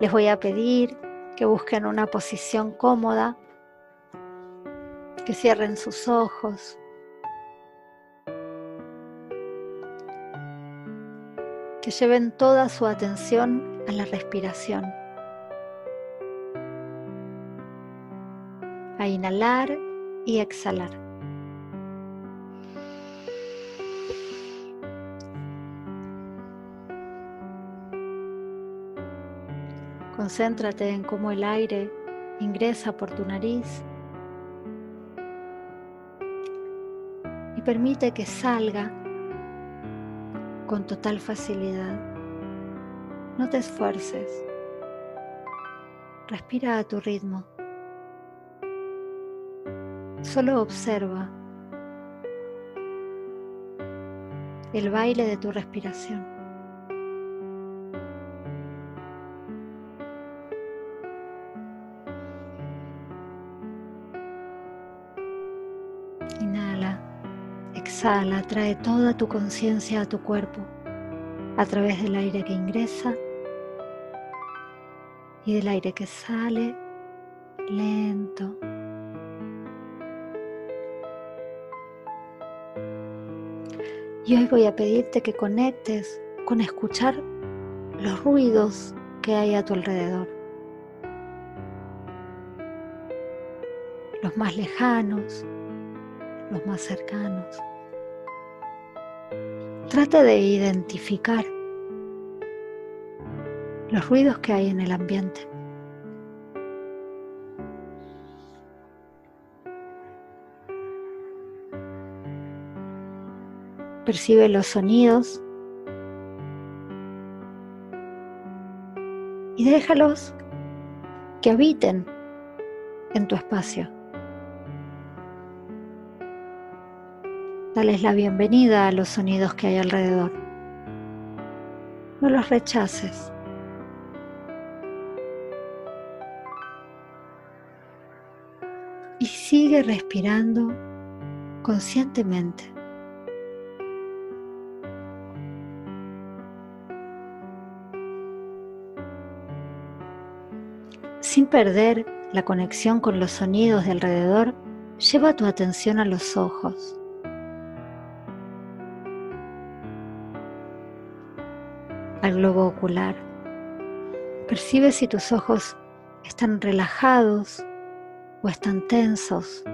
Les voy a pedir que busquen una posición cómoda, que cierren sus ojos. Que lleven toda su atención a la respiración. A inhalar y exhalar. Concéntrate en cómo el aire ingresa por tu nariz y permite que salga con total facilidad. No te esfuerces. Respira a tu ritmo. Solo observa el baile de tu respiración. Exhala, trae toda tu conciencia a tu cuerpo a través del aire que ingresa y del aire que sale lento. Y hoy voy a pedirte que conectes con escuchar los ruidos que hay a tu alrededor. Los más lejanos, los más cercanos. Trata de identificar los ruidos que hay en el ambiente. Percibe los sonidos y déjalos que habiten en tu espacio. Dales la bienvenida a los sonidos que hay alrededor. No los rechaces. Y sigue respirando conscientemente. Sin perder la conexión con los sonidos de alrededor, lleva tu atención a los ojos. Al globo ocular. Percibe si tus ojos están relajados o están tensos.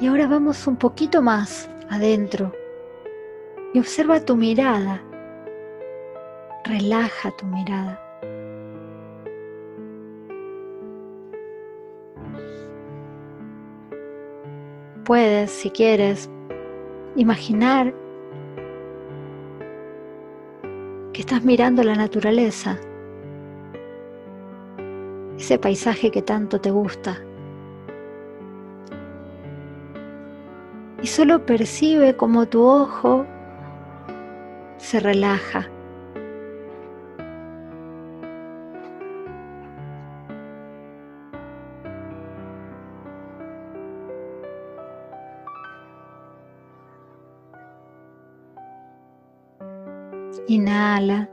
Y ahora vamos un poquito más adentro y observa tu mirada. Relaja tu mirada. Puedes, si quieres, imaginar que estás mirando la naturaleza, ese paisaje que tanto te gusta. Y solo percibe como tu ojo se relaja. Inhala,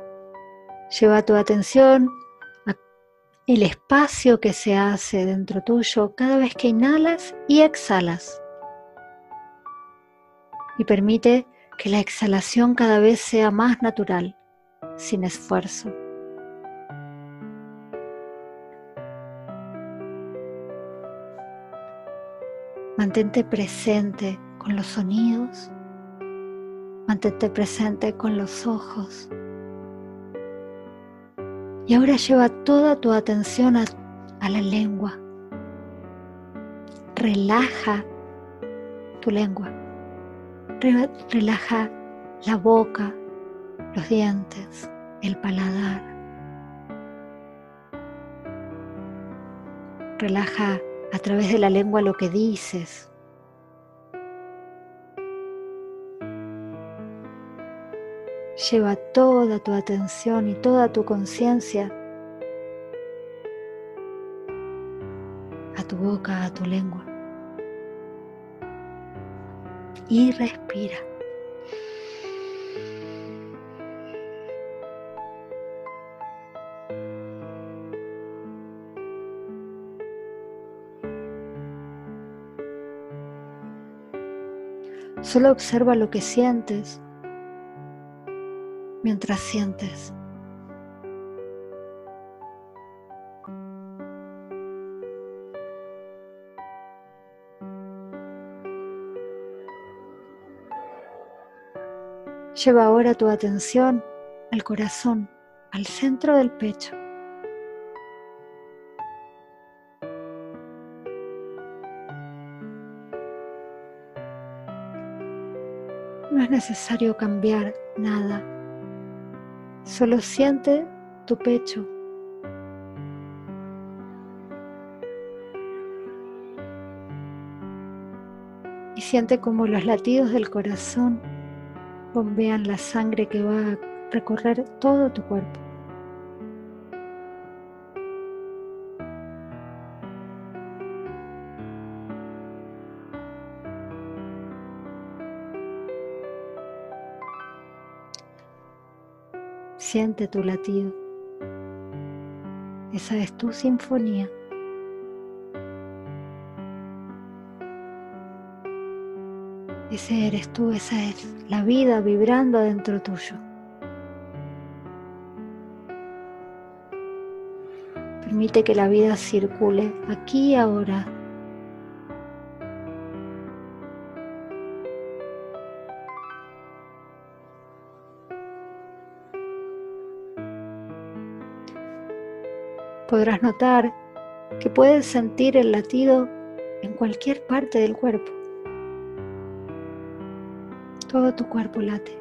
lleva tu atención al espacio que se hace dentro tuyo cada vez que inhalas y exhalas. Y permite que la exhalación cada vez sea más natural, sin esfuerzo. Mantente presente con los sonidos Mantente presente con los ojos. Y ahora lleva toda tu atención a, la lengua. Relaja tu lengua. relaja la boca, los dientes, el paladar. Relaja a través de la lengua lo que dices, Lleva toda tu atención y toda tu conciencia a tu boca a tu lengua. Y respira. Solo observa lo que sientes mientras sientes. Lleva ahora tu atención al corazón, al centro del pecho. No es necesario cambiar nada. Solo siente tu pecho. Y siente como los latidos del corazón bombean la sangre que va a recorrer todo tu cuerpo. Siente tu latido. Esa es tu sinfonía. Ese eres tú, esa es la vida vibrando dentro tuyo. Permite que la vida circule aquí y ahora. Podrás notar que puedes sentir el latido en cualquier parte del cuerpo. Todo tu cuerpo late.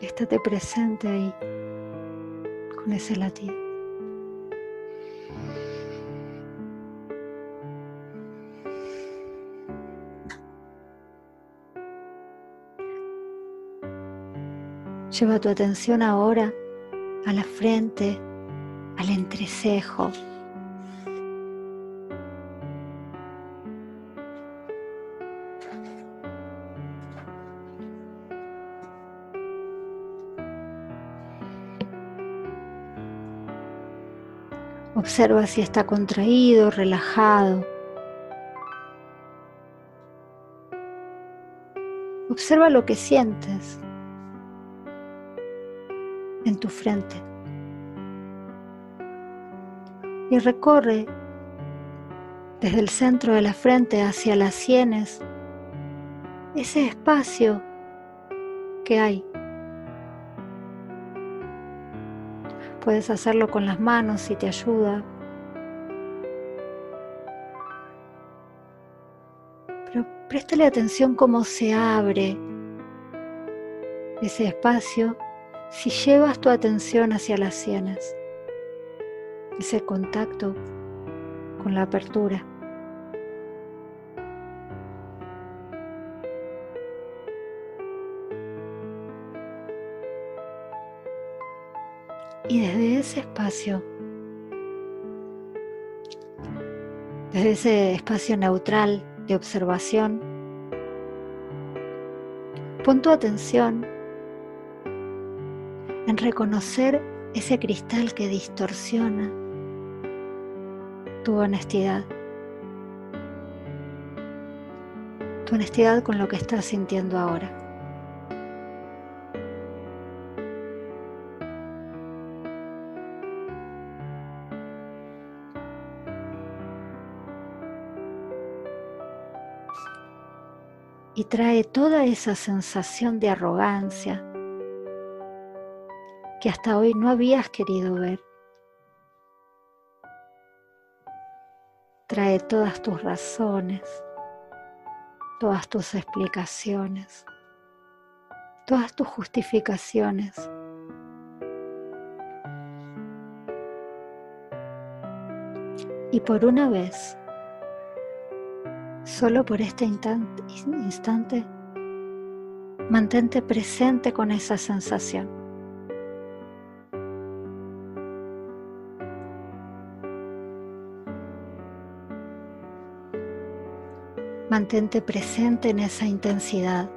Estate presente ahí con ese latido. Lleva tu atención ahora a la frente, al entrecejo, Observa si está contraído, relajado. Observa lo que sientes en tu frente. Y recorre desde el centro de la frente hacia las sienes ese espacio que hay Puedes hacerlo con las manos si te ayuda. Pero préstale atención cómo se abre ese espacio si llevas tu atención hacia las sienes. Ese contacto con la apertura. Y desde ese espacio, desde ese espacio neutral de observación, pon tu atención en reconocer ese cristal que distorsiona tu honestidad. Tu honestidad con lo que estás sintiendo ahora. y trae toda esa sensación de arrogancia que hasta hoy no habías querido ver. Trae todas tus razones, todas tus explicaciones, todas tus justificaciones. Y por una vez, Solo por este instante, mantente presente con esa sensación. Mantente presente en esa intensidad.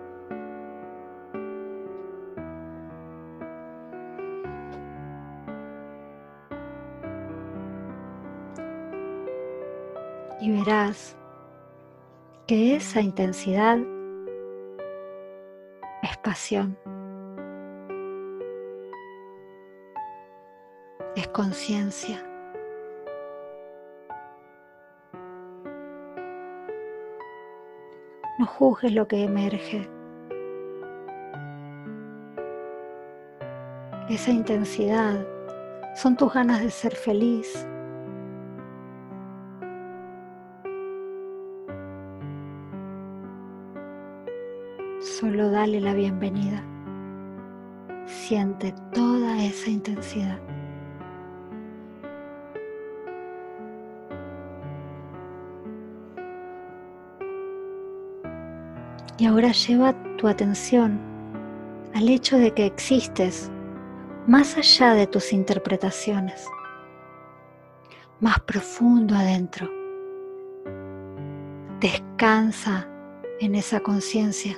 Y verás que esa intensidad es pasión, es conciencia. Juzgues lo que emerge. Esa intensidad son tus ganas de ser feliz. Solo dale la bienvenida. Siente toda esa intensidad. Y ahora lleva tu atención al hecho de que existes más allá de tus interpretaciones, más profundo adentro. Descansa en esa conciencia,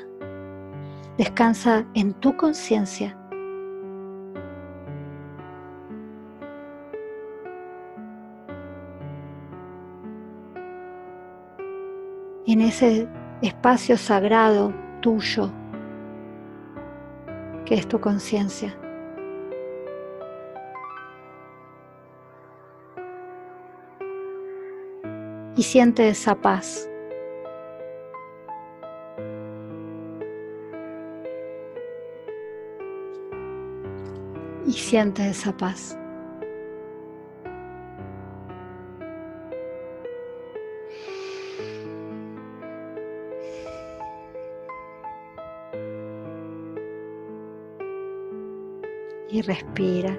descansa en tu conciencia. En ese espacio sagrado tuyo, que es tu conciencia. Y siente esa paz. Y siente esa paz. Y respira.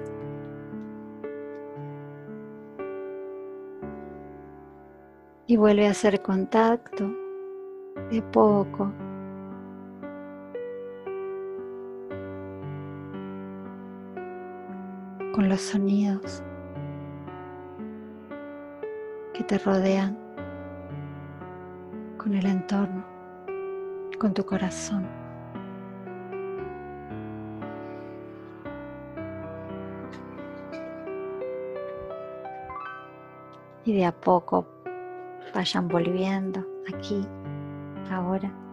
Y vuelve a hacer contacto de poco. con los sonidos que te rodean, con el entorno, con tu corazón. Y de a poco vayan volviendo aquí, ahora.